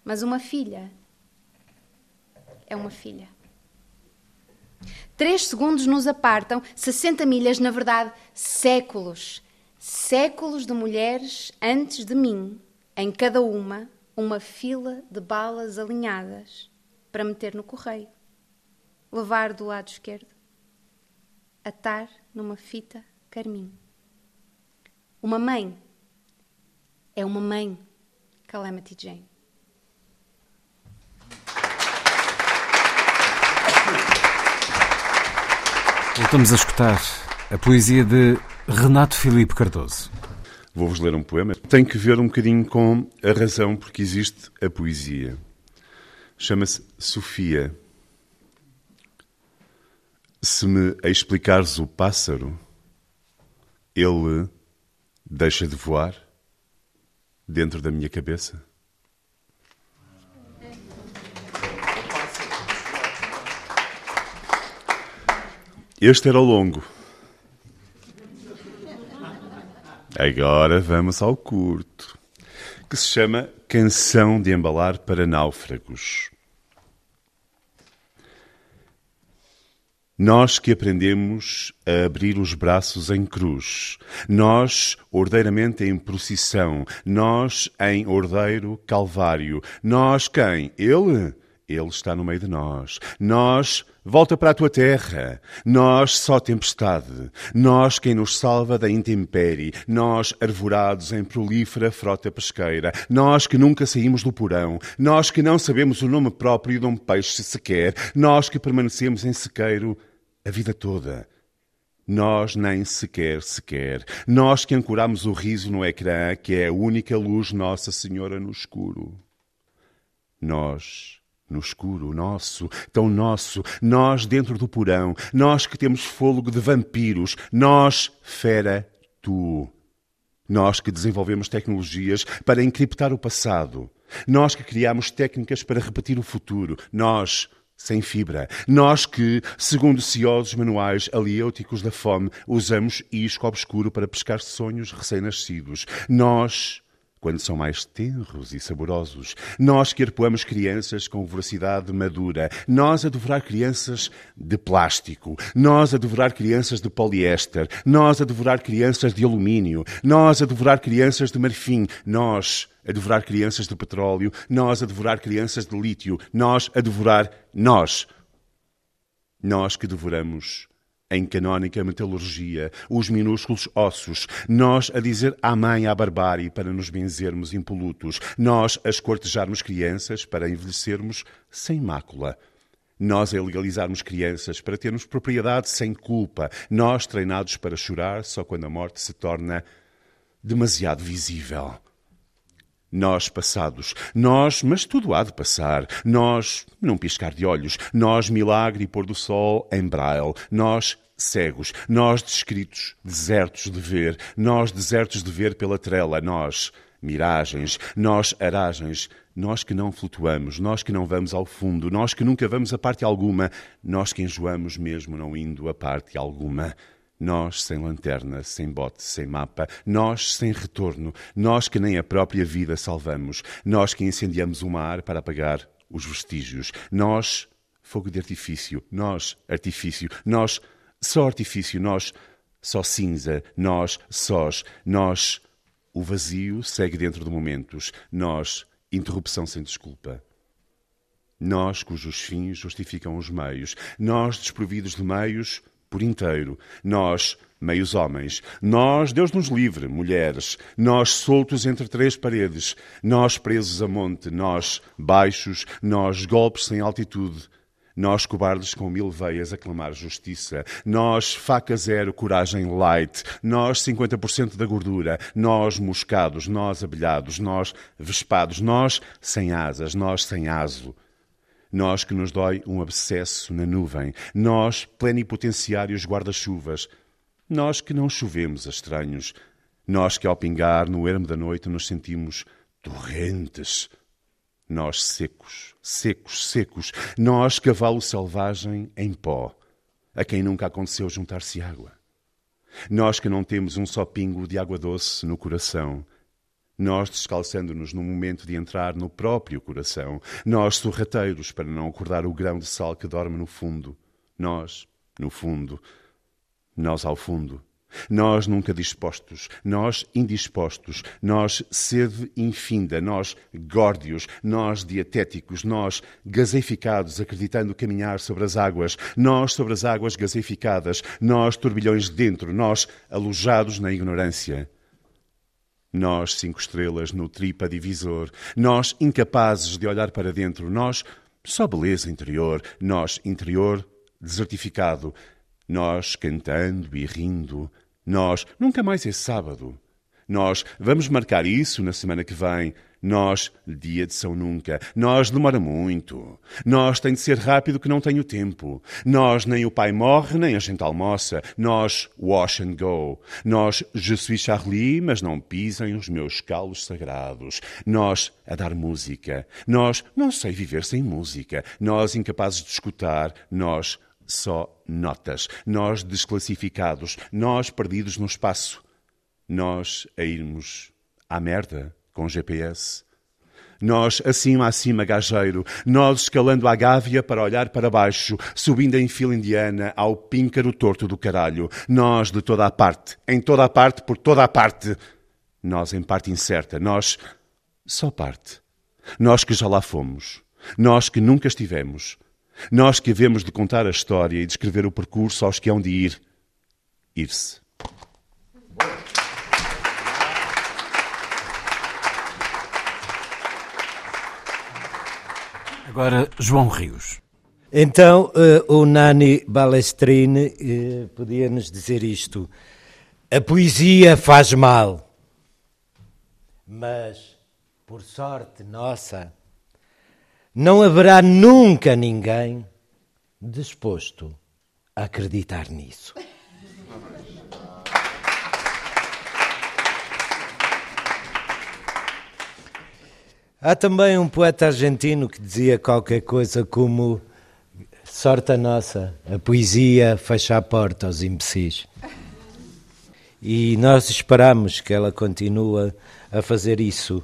Mas uma filha é uma filha. Três segundos nos apartam, 60 milhas, na verdade, séculos séculos de mulheres antes de mim, em cada uma, uma fila de balas alinhadas para meter no correio, levar do lado esquerdo, atar numa fita carmim. Uma mãe é uma mãe, Calamity Jane. Voltamos a escutar a poesia de Renato Filipe Cardoso. Vou-vos ler um poema. Tem que ver um bocadinho com a razão porque existe a poesia. Chama-se Sofia. Se me explicares o pássaro, ele deixa de voar dentro da minha cabeça? Este era o longo. Agora vamos ao curto, que se chama Canção de Embalar para Náufragos. Nós que aprendemos a abrir os braços em cruz, nós ordeiramente em procissão, nós em ordeiro calvário, nós quem? Ele? Ele está no meio de nós. Nós, volta para a tua terra. Nós, só tempestade. Nós, quem nos salva da intempérie. Nós, arvorados em prolífera frota pesqueira. Nós que nunca saímos do porão. Nós que não sabemos o nome próprio de um peixe sequer. Nós que permanecemos em sequeiro a vida toda. Nós nem sequer, sequer. Nós que ancoramos o riso no ecrã, que é a única luz Nossa Senhora no escuro. Nós no escuro, nosso, tão nosso, nós dentro do porão, nós que temos fôlego de vampiros, nós, fera, tu. Nós que desenvolvemos tecnologias para encriptar o passado, nós que criamos técnicas para repetir o futuro, nós, sem fibra, nós que, segundo ciosos manuais aliêuticos da fome, usamos isco obscuro para pescar sonhos recém-nascidos, nós quando são mais tenros e saborosos. Nós que arpoamos crianças com voracidade madura. Nós a devorar crianças de plástico. Nós a devorar crianças de poliéster. Nós a devorar crianças de alumínio. Nós a devorar crianças de marfim. Nós a devorar crianças de petróleo. Nós a devorar crianças de lítio. Nós a devorar nós. Nós que devoramos em canónica metalurgia, os minúsculos ossos, nós a dizer amém à barbárie para nos benzermos impolutos, nós a escortejarmos crianças para envelhecermos sem mácula. Nós a legalizarmos crianças para termos propriedade sem culpa, nós treinados para chorar só quando a morte se torna demasiado visível. Nós passados, nós, mas tudo há de passar, nós, num piscar de olhos, nós, milagre e pôr do sol em braille, nós, cegos, nós, descritos, desertos de ver, nós, desertos de ver pela trela, nós, miragens, nós, aragens, nós que não flutuamos, nós que não vamos ao fundo, nós que nunca vamos a parte alguma, nós que enjoamos mesmo não indo a parte alguma. Nós sem lanterna, sem bote, sem mapa, nós sem retorno, nós que nem a própria vida salvamos, nós que incendiamos o mar para apagar os vestígios, nós fogo de artifício, nós artifício, nós só artifício, nós só cinza, nós sós, nós o vazio segue dentro de momentos, nós interrupção sem desculpa. Nós cujos fins justificam os meios, nós desprovidos de meios por inteiro. Nós, meios homens. Nós, Deus nos livre, mulheres. Nós, soltos entre três paredes. Nós, presos a monte. Nós, baixos. Nós, golpes sem altitude. Nós, cobardes com mil veias a clamar justiça. Nós, faca zero, coragem light. Nós, 50% da gordura. Nós, moscados. Nós, abelhados. Nós, vespados. Nós, sem asas. Nós, sem aso. Nós que nos dói um abscesso na nuvem. Nós, plenipotenciários guarda-chuvas. Nós que não chovemos a estranhos. Nós que ao pingar no ermo da noite nos sentimos torrentes. Nós secos, secos, secos. Nós, cavalo selvagem em pó, a quem nunca aconteceu juntar-se água. Nós que não temos um só pingo de água doce no coração, nós descalçando-nos no momento de entrar no próprio coração, nós sorrateiros para não acordar o grão de sal que dorme no fundo, nós, no fundo, nós ao fundo, nós nunca dispostos, nós indispostos, nós sede infinda, nós górdios, nós dietéticos, nós gaseificados, acreditando caminhar sobre as águas, nós sobre as águas gaseificadas, nós turbilhões dentro, nós alojados na ignorância. Nós, cinco estrelas no tripa divisor, nós incapazes de olhar para dentro, nós só beleza interior, nós interior desertificado, nós cantando e rindo, nós nunca mais é sábado, nós vamos marcar isso na semana que vem, nós, dia de São Nunca. Nós demora muito. Nós tem de ser rápido que não tenho tempo. Nós nem o pai morre, nem a gente almoça. Nós wash and go. Nós je suis Charlie, mas não pisem os meus calos sagrados. Nós a dar música. Nós não sei viver sem música. Nós incapazes de escutar. Nós só notas. Nós desclassificados. Nós perdidos no espaço. Nós a irmos à merda com GPS. Nós, acima, acima, gajeiro, nós escalando a gávea para olhar para baixo, subindo em fila indiana ao píncaro torto do caralho. Nós de toda a parte, em toda a parte, por toda a parte. Nós em parte incerta, nós só parte. Nós que já lá fomos, nós que nunca estivemos, nós que havemos de contar a história e descrever o percurso aos que hão de ir, ir-se. Agora, João Rios. Então, uh, o Nani Balestrini uh, podia nos dizer isto. A poesia faz mal, mas, por sorte nossa, não haverá nunca ninguém disposto a acreditar nisso. Há também um poeta argentino que dizia qualquer coisa como sorte a nossa, a poesia fecha a porta aos imbecis. E nós esperamos que ela continue a fazer isso.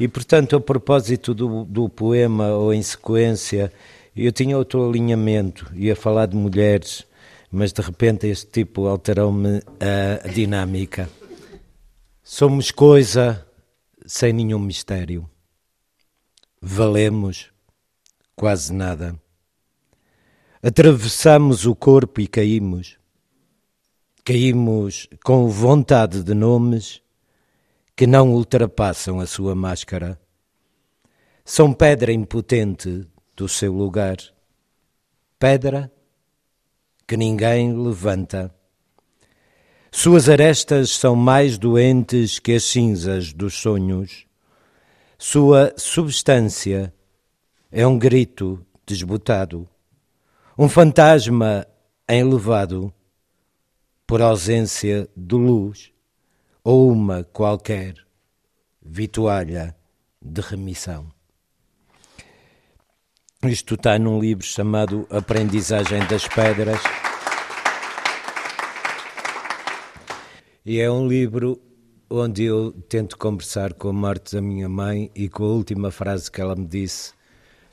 E, portanto, a propósito do, do poema ou em sequência, eu tinha outro alinhamento, ia falar de mulheres, mas de repente este tipo alterou-me a dinâmica. Somos coisa sem nenhum mistério. Valemos quase nada. Atravessamos o corpo e caímos. Caímos com vontade de nomes que não ultrapassam a sua máscara. São pedra impotente do seu lugar. Pedra que ninguém levanta. Suas arestas são mais doentes que as cinzas dos sonhos. Sua substância é um grito desbotado, um fantasma enlevado por ausência de luz ou uma qualquer vitualha de remissão. Isto está num livro chamado Aprendizagem das Pedras. E é um livro onde eu tento conversar com a morte da minha mãe e com a última frase que ela me disse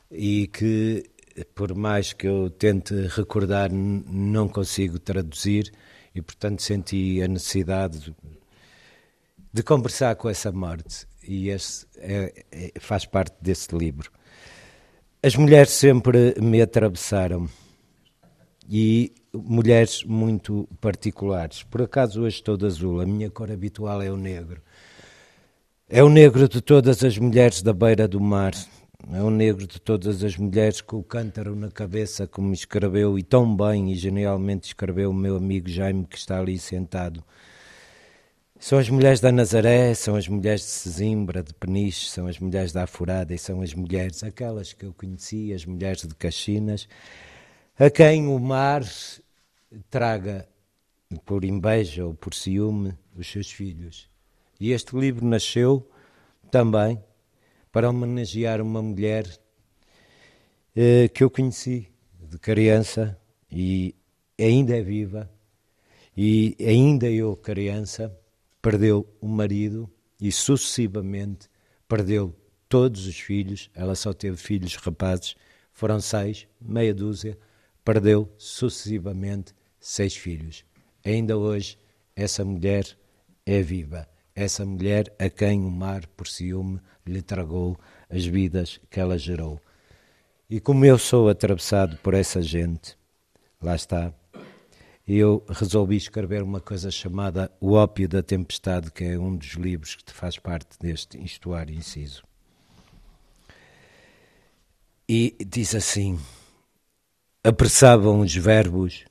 e que, por mais que eu tente recordar, não consigo traduzir e, portanto, senti a necessidade de, conversar com essa morte e esse é, é, faz parte desse livro. As mulheres sempre me atravessaram e mulheres muito particulares. Por acaso hoje estou de azul, a minha cor habitual é o negro. É o negro de todas as mulheres da beira do mar. É o negro de todas as mulheres com o cântaro na cabeça, como escreveu e tão bem e genialmente escreveu o meu amigo Jaime, que está ali sentado. São as mulheres da Nazaré, são as mulheres de Sesimbra, de Peniche, são as mulheres da Afurada e são as mulheres, aquelas que eu conheci, as mulheres de Caxinas, a quem o mar traga por inveja ou por ciúme os seus filhos. E este livro nasceu também para homenagear uma mulher eh, que eu conheci de criança e ainda é viva, e ainda eu, criança, perdeu o marido e sucessivamente perdeu todos os filhos. Ela só teve filhos rapazes, foram seis, meia dúzia, perdeu sucessivamente seis filhos. Ainda hoje, essa mulher é viva. Essa mulher a quem o mar, por ciúme, lhe tragou as vidas que ela gerou. E como eu sou atravessado por essa gente, lá está, eu resolvi escrever uma coisa chamada O Ópio da Tempestade, que é um dos livros que faz parte deste Istuário Inciso. E diz assim: Apressavam os verbos,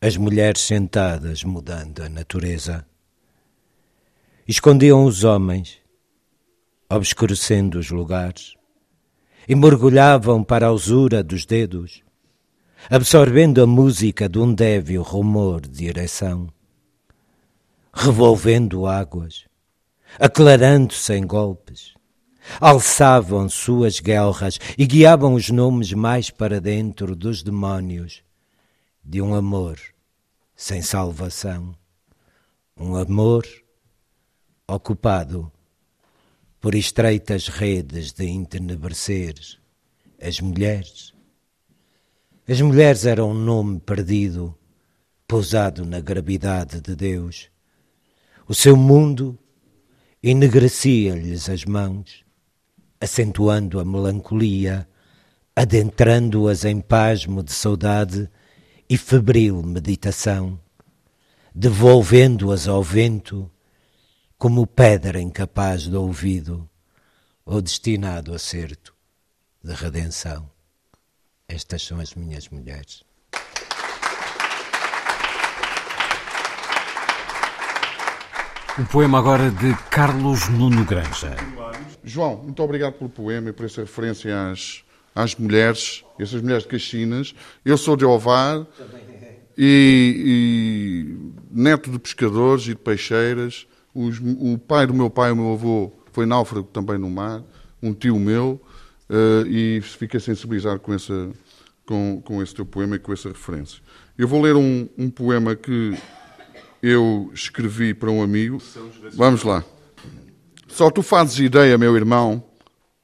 as mulheres sentadas mudando a natureza. Escondiam os homens, obscurecendo os lugares, e mergulhavam para a usura dos dedos absorvendo a música de um débil rumor de ereção, revolvendo águas, aclarando-se em golpes, alçavam suas guerras e guiavam os nomes mais para dentro dos demónios de um amor sem salvação, um amor ocupado por estreitas redes de entenebrecer as mulheres as mulheres eram um nome perdido, pousado na gravidade de Deus. O seu mundo enegrecia-lhes as mãos, acentuando a melancolia, adentrando-as em pasmo de saudade e febril meditação, devolvendo-as ao vento como pedra incapaz de ouvido ou destinado acerto de redenção. Estas são as minhas mulheres. Um poema agora de Carlos Nuno Granja. João, muito obrigado pelo poema e por essa referência às, às mulheres, essas mulheres de Caxinas. Eu sou de Ovar e, e, neto de pescadores e de peixeiras. Os, o pai do meu pai, o meu avô, foi náufrago também no mar, um tio meu uh, e fiquei sensibilizado com, essa, com, com esse teu poema e com essa referência. Eu vou ler um, um poema que eu escrevi para um amigo. Vamos lá. Só tu fazes ideia, meu irmão,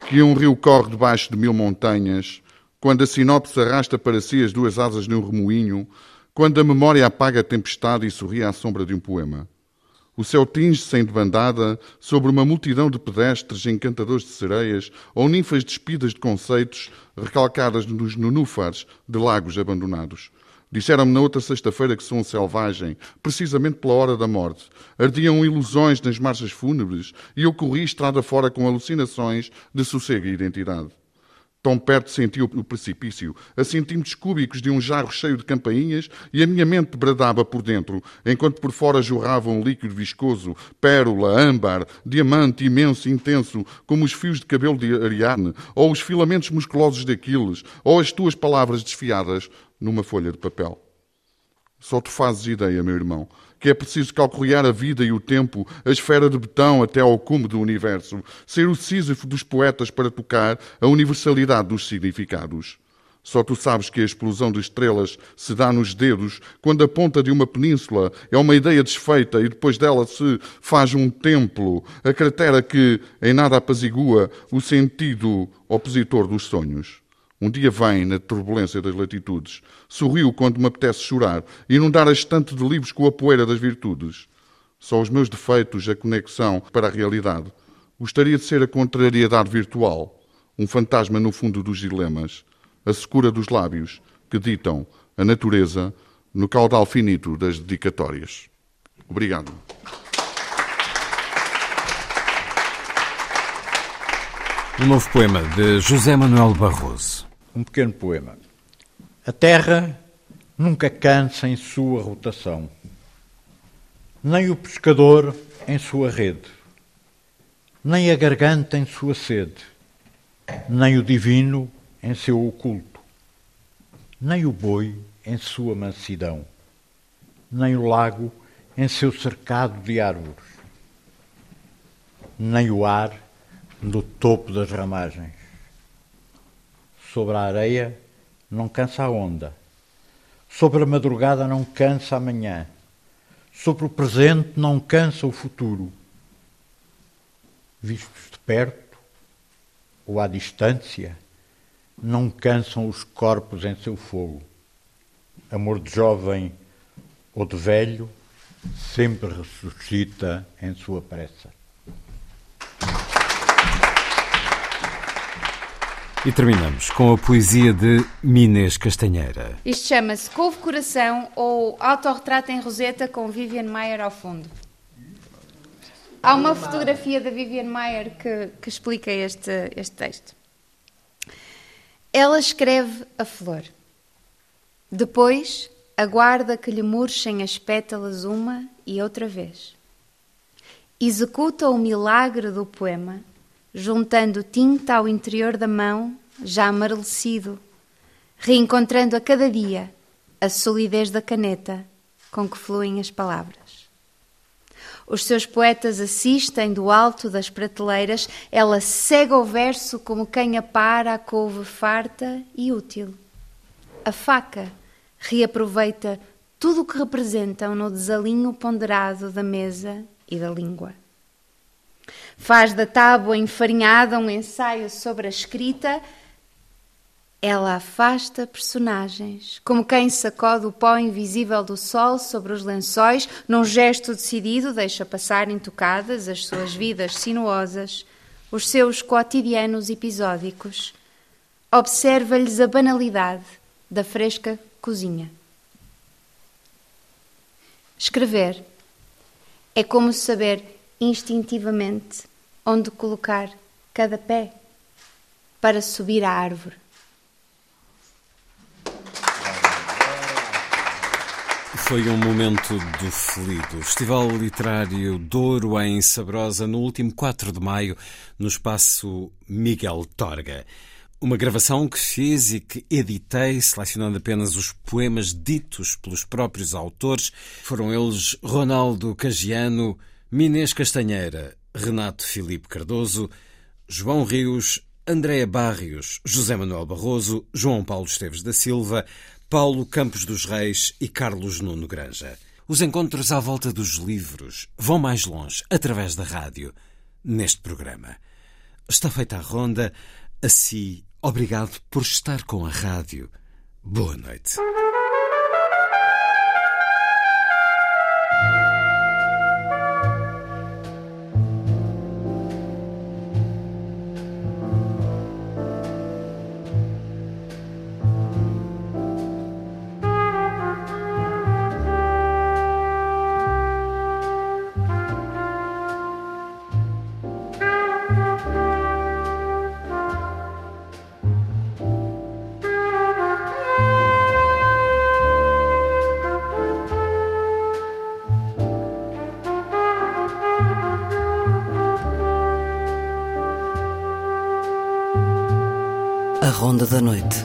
que um rio corre debaixo de mil montanhas, quando a sinopse arrasta para si as duas asas de um remoinho, quando a memória apaga a tempestade e sorri à sombra de um poema. O céu tinge-se debandada sobre uma multidão de pedestres encantadores de sereias ou ninfas despidas de conceitos recalcadas nos nenúfares de lagos abandonados. Disseram-me na outra sexta-feira que sou um selvagem, precisamente pela hora da morte. Ardiam ilusões nas marchas fúnebres e eu corri estrada fora com alucinações de sossego e identidade. Tão perto senti o precipício, a centímetros cúbicos de um jarro cheio de campainhas, e a minha mente bradava por dentro, enquanto por fora jorrava um líquido viscoso, pérola, âmbar, diamante imenso e intenso, como os fios de cabelo de Ariadne, ou os filamentos musculosos de Aquiles, ou as tuas palavras desfiadas numa folha de papel. Só tu fazes ideia, meu irmão, que é preciso calcular a vida e o tempo, a esfera de betão até ao cume do universo, ser o Sísifo dos poetas para tocar a universalidade dos significados. Só tu sabes que a explosão de estrelas se dá nos dedos quando a ponta de uma península é uma ideia desfeita e depois dela se faz um templo, a cratera que em nada apazigua o sentido opositor dos sonhos. Um dia vem, na turbulência das latitudes, sorriu quando me apetece chorar, inundar a estante de livros com a poeira das virtudes. Só os meus defeitos, a conexão para a realidade. Gostaria de ser a contrariedade virtual, um fantasma no fundo dos dilemas, a secura dos lábios que ditam a natureza no caudal finito das dedicatórias. Obrigado. Um novo poema de José Manuel Barroso um pequeno poema. A Terra nunca cansa em sua rotação, nem o pescador em sua rede, nem a garganta em sua sede, nem o divino em seu oculto, nem o boi em sua mansidão, nem o lago em seu cercado de árvores, nem o ar no topo das ramagens Sobre a areia não cansa a onda. Sobre a madrugada não cansa a manhã. Sobre o presente não cansa o futuro. Vistos de perto ou à distância, não cansam os corpos em seu fogo. Amor de jovem ou de velho sempre ressuscita em sua pressa. E terminamos com a poesia de Minês Castanheira. Isto chama-se Couve Coração ou Autorretrato em Roseta com Vivian Mayer ao fundo. Há uma fotografia da Vivian Mayer que, que explica este, este texto. Ela escreve a flor. Depois aguarda que lhe murchem as pétalas uma e outra vez. Executa o milagre do poema juntando tinta ao interior da mão, já amarelecido, reencontrando a cada dia a solidez da caneta com que fluem as palavras. Os seus poetas assistem do alto das prateleiras, ela cega o verso como quem apara a couve farta e útil. A faca reaproveita tudo o que representam no desalinho ponderado da mesa e da língua. Faz da tábua enfarinhada um ensaio sobre a escrita. Ela afasta personagens, como quem sacode o pó invisível do sol sobre os lençóis, num gesto decidido deixa passar intocadas as suas vidas sinuosas, os seus cotidianos episódicos. Observa-lhes a banalidade da fresca cozinha. Escrever é como saber instintivamente onde colocar cada pé para subir à árvore. Foi um momento do felido. Festival Literário Douro em Sabrosa, no último 4 de maio, no espaço Miguel Torga. Uma gravação que fiz e que editei, selecionando apenas os poemas ditos pelos próprios autores. Foram eles Ronaldo Cagiano, Minês Castanheira, Renato Filipe Cardoso, João Rios, Andréa Barrios, José Manuel Barroso, João Paulo Esteves da Silva, Paulo Campos dos Reis e Carlos Nuno Granja. Os encontros à volta dos livros vão mais longe, através da rádio. neste programa. Está feita a ronda. Assim, obrigado por estar com a rádio. Boa noite. Da Noite.